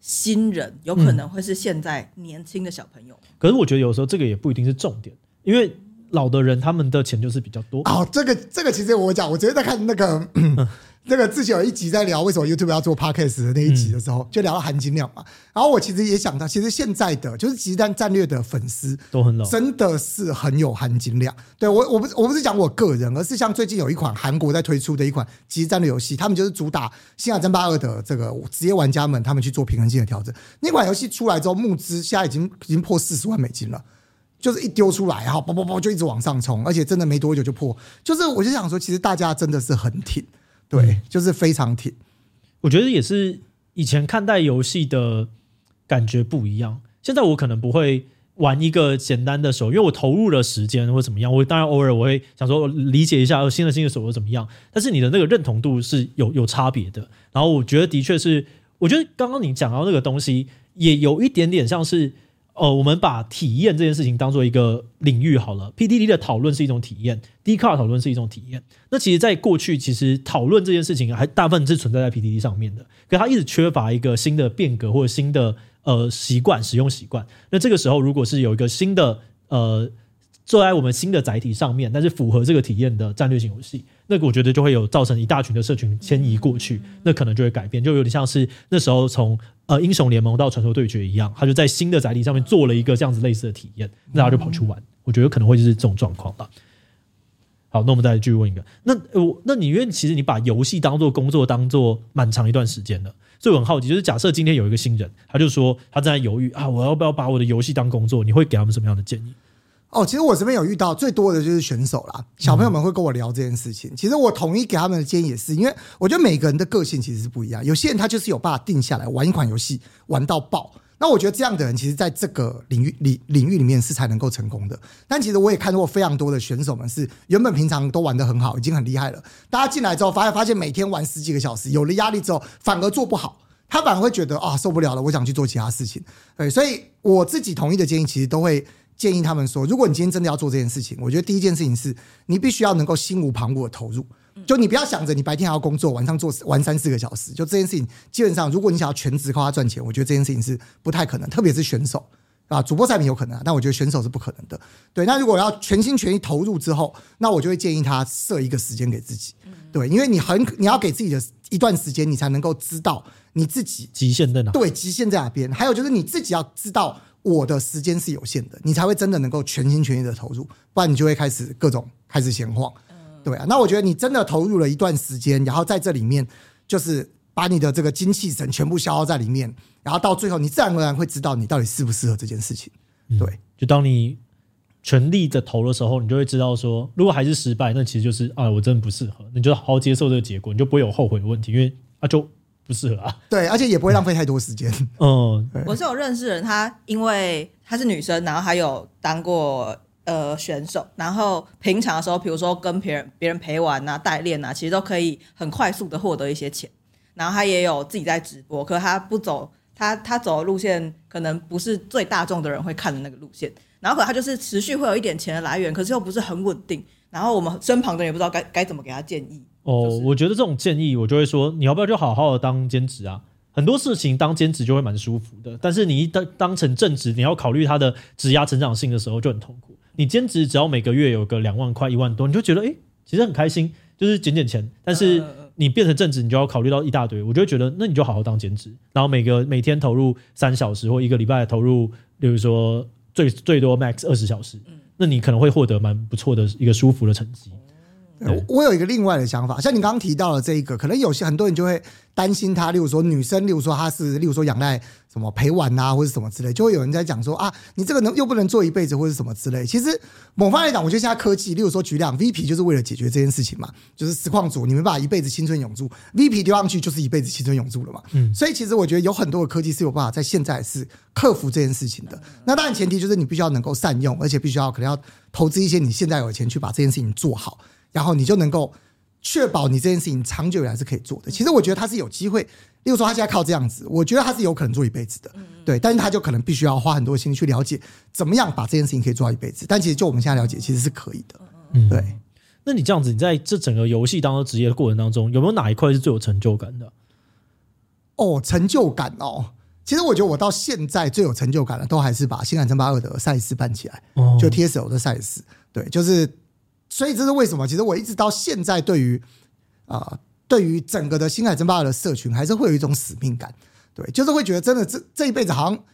新人，有可能会是现在年轻的小朋友。可是我觉得有时候这个也不一定是重点，因为。老的人他们的钱就是比较多。哦，这个这个其实我讲，我昨天在看那个 那个之前有一集在聊为什么 YouTube 要做 Podcast 的那一集的时候，就聊到含金量嘛。然后我其实也想到，其实现在的就是即时战战略的粉丝都很老，真的是很有含金量。对我我不我不是讲我个人，而是像最近有一款韩国在推出的一款极战略游戏，他们就是主打《星海争霸二》的这个职业玩家们，他们去做平衡性的调整。那款游戏出来之后，募资现在已经已经破四十万美金了。就是一丢出来，然后啵啵啵就一直往上冲，而且真的没多久就破。就是我就想说，其实大家真的是很挺，对，嗯、就是非常挺。我觉得也是以前看待游戏的感觉不一样。现在我可能不会玩一个简单的手，因为我投入了时间或怎么样。我当然偶尔我会想说理解一下新的新的手游怎么样，但是你的那个认同度是有有差别的。然后我觉得的确是，我觉得刚刚你讲到那个东西也有一点点像是。呃，我们把体验这件事情当做一个领域好了。PDD 的讨论是一种体验，D 卡讨论是一种体验。那其实，在过去，其实讨论这件事情还大部分是存在在 PDD 上面的，可它一直缺乏一个新的变革或者新的呃习惯使用习惯。那这个时候，如果是有一个新的呃坐在我们新的载体上面，但是符合这个体验的战略型游戏，那个我觉得就会有造成一大群的社群迁移过去，那可能就会改变，就有点像是那时候从。呃，英雄联盟到传说对决一样，他就在新的载体上面做了一个这样子类似的体验，那他就跑去玩。我觉得可能会是这种状况吧。好，那我们再来继续问一个，那我那你因为其实你把游戏当做工作，当做蛮长一段时间的，所以我很好奇，就是假设今天有一个新人，他就说他正在犹豫啊，我要不要把我的游戏当工作？你会给他们什么样的建议？哦，其实我这边有遇到最多的就是选手啦，小朋友们会跟我聊这件事情。其实我统一给他们的建议也是，因为我觉得每个人的个性其实是不一样。有些人他就是有办法定下来玩一款游戏玩到爆，那我觉得这样的人其实在这个领域里领域里面是才能够成功的。但其实我也看过非常多的选手们是原本平常都玩得很好，已经很厉害了，大家进来之后发现发现每天玩十几个小时，有了压力之后反而做不好，他反而会觉得啊受不了了，我想去做其他事情。对，所以我自己统一的建议其实都会。建议他们说，如果你今天真的要做这件事情，我觉得第一件事情是你必须要能够心无旁骛的投入。就你不要想着你白天还要工作，晚上做玩三四个小时。就这件事情，基本上如果你想要全职靠它赚钱，我觉得这件事情是不太可能。特别是选手啊，主播赛品有可能，但我觉得选手是不可能的。对，那如果要全心全意投入之后，那我就会建议他设一个时间给自己。对，因为你很你要给自己的一段时间，你才能够知道你自己极限在哪。对，极限在哪边？还有就是你自己要知道。我的时间是有限的，你才会真的能够全心全意的投入，不然你就会开始各种开始闲晃，对啊。那我觉得你真的投入了一段时间，然后在这里面就是把你的这个精气神全部消耗在里面，然后到最后你自然而然会知道你到底适不适合这件事情。对，嗯，就当你全力的投的时候，你就会知道说，如果还是失败，那其实就是啊，我真的不适合，你就好好接受这个结果，你就不会有后悔的问题，因为啊就。不适合啊，对，而且也不会浪费太多时间。嗯，我是有认识人，她因为她是女生，然后还有当过呃选手，然后平常的时候，比如说跟别人别人陪玩啊、代练啊，其实都可以很快速的获得一些钱。然后她也有自己在直播，可是他不走她她走的路线，可能不是最大众的人会看的那个路线。然后可她就是持续会有一点钱的来源，可是又不是很稳定。然后我们身旁的人也不知道该该怎么给她建议。哦，就是、我觉得这种建议，我就会说，你要不要就好好的当兼职啊？很多事情当兼职就会蛮舒服的，但是你一当当成正职，你要考虑它的职涯成长性的时候就很痛苦。你兼职只要每个月有个两万块、一万多，你就觉得哎，其实很开心，就是捡捡钱。但是你变成正职，你就要考虑到一大堆，我就会觉得那你就好好当兼职，然后每个每天投入三小时或一个礼拜投入，比如说最最多 max 二十小时，那你可能会获得蛮不错的一个舒服的成绩。我有一个另外的想法，像你刚刚提到的这一个，可能有些很多人就会担心他，例如说女生，例如说她是，例如说仰赖什么陪玩啊，或者什么之类，就会有人在讲说啊，你这个能又不能做一辈子，或者什么之类。其实某方面来讲，我觉得现在科技，例如说举两 VP 就是为了解决这件事情嘛，就是实况组你们把一辈子青春永驻，VP 丢上去就是一辈子青春永驻了嘛。嗯，所以其实我觉得有很多的科技是有办法在现在是克服这件事情的。那当然前提就是你必须要能够善用，而且必须要可能要投资一些你现在有钱去把这件事情做好。然后你就能够确保你这件事情长久以来是可以做的。其实我觉得他是有机会，例如说他现在靠这样子，我觉得他是有可能做一辈子的，对。但是他就可能必须要花很多心去了解怎么样把这件事情可以做到一辈子。但其实就我们现在了解，其实是可以的，对。嗯，那你这样子，你在这整个游戏当中职业的过程当中，有没有哪一块是最有成就感的？哦，成就感哦，其实我觉得我到现在最有成就感的，都还是把《星海争霸二》的赛事办起来，就 TSL 的赛事，对，就是。所以这是为什么？其实我一直到现在，对于啊、呃，对于整个的星海争霸的社群，还是会有一种使命感。对，就是会觉得真的这这一辈子好像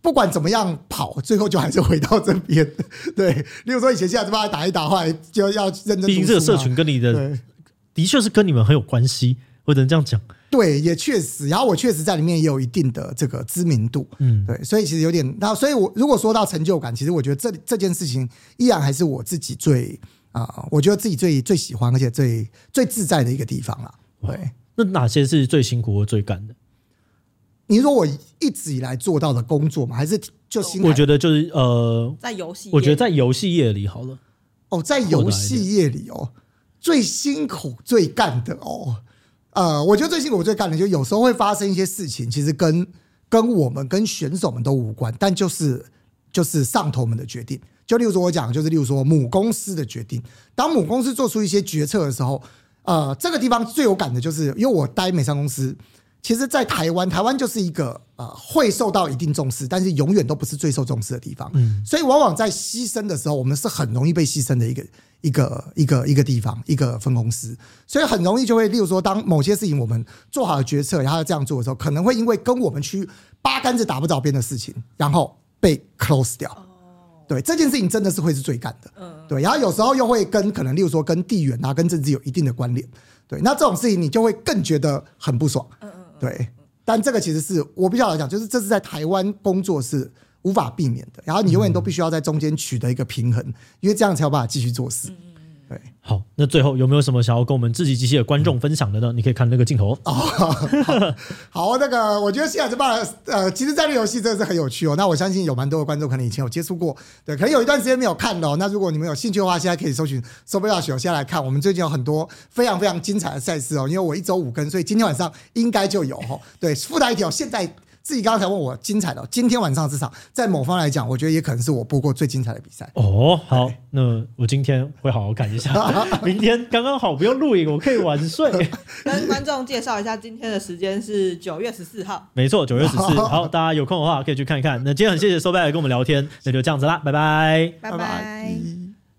不管怎么样跑，最后就还是回到这边。对，例如说以前星海争霸打一打，后来就要认真。毕竟这个社群跟你的的确是跟你们很有关系，我只能这样讲。对，也确实。然后我确实在里面也有一定的这个知名度。嗯，对，所以其实有点。那所以我如果说到成就感，其实我觉得这这件事情依然还是我自己最。啊，我觉得自己最最喜欢，而且最最自在的一个地方了。对，那哪些是最辛苦或最干的？你说我一直以来做到的工作吗？还是就辛我觉得就是呃，在游戏，我觉得在游戏业里好了。哦，在游戏业里哦，最辛苦最干的哦，呃，我觉得最辛苦最干的，就有时候会发生一些事情，其实跟跟我们跟选手们都无关，但就是就是上头们的决定。就例如说，我讲就是例如说母公司的决定，当母公司做出一些决策的时候，呃，这个地方最有感的就是，因为我待美商公司，其实，在台湾，台湾就是一个呃会受到一定重视，但是永远都不是最受重视的地方。嗯，所以往往在牺牲的时候，我们是很容易被牺牲的一个一个一个一个地方，一个分公司，所以很容易就会，例如说，当某些事情我们做好了决策，然后这样做的时候，可能会因为跟我们去八竿子打不着边的事情，然后被 close 掉。对，这件事情真的是会是最干的，嗯，对，然后有时候又会跟可能，例如说跟地缘啊、跟政治有一定的关联，对，那这种事情你就会更觉得很不爽，嗯嗯，对，但这个其实是我必须要来讲，就是这是在台湾工作是无法避免的，然后你永远都必须要在中间取得一个平衡，因为这样才有办法继续做事。对，好，那最后有没有什么想要跟我们自己机器的观众分享的呢？你可以看那个镜头哦。好，那个我觉得《星海争霸》呃，其实战略游戏真的是很有趣哦。那我相信有蛮多的观众可能以前有接触过，对，可能有一段时间没有看的哦。那如果你们有兴趣的话，现在可以搜寻 Sobeyrush，现在来看。我们最近有很多非常非常精彩的赛事哦。因为我一周五更，所以今天晚上应该就有哦。对，附带一条，现在。自己刚才问我精彩的，今天晚上这场，在某方来讲，我觉得也可能是我播过最精彩的比赛。哦，好，那我今天会好好看一下。明天刚刚好不用录影，我可以晚睡。跟 观众介绍一下，今天的时间是九月十四号。没错，九月十四。好，大家有空的话可以去看一看。那今天很谢谢 SoBad 来跟我们聊天，那就这样子啦，拜拜，拜拜。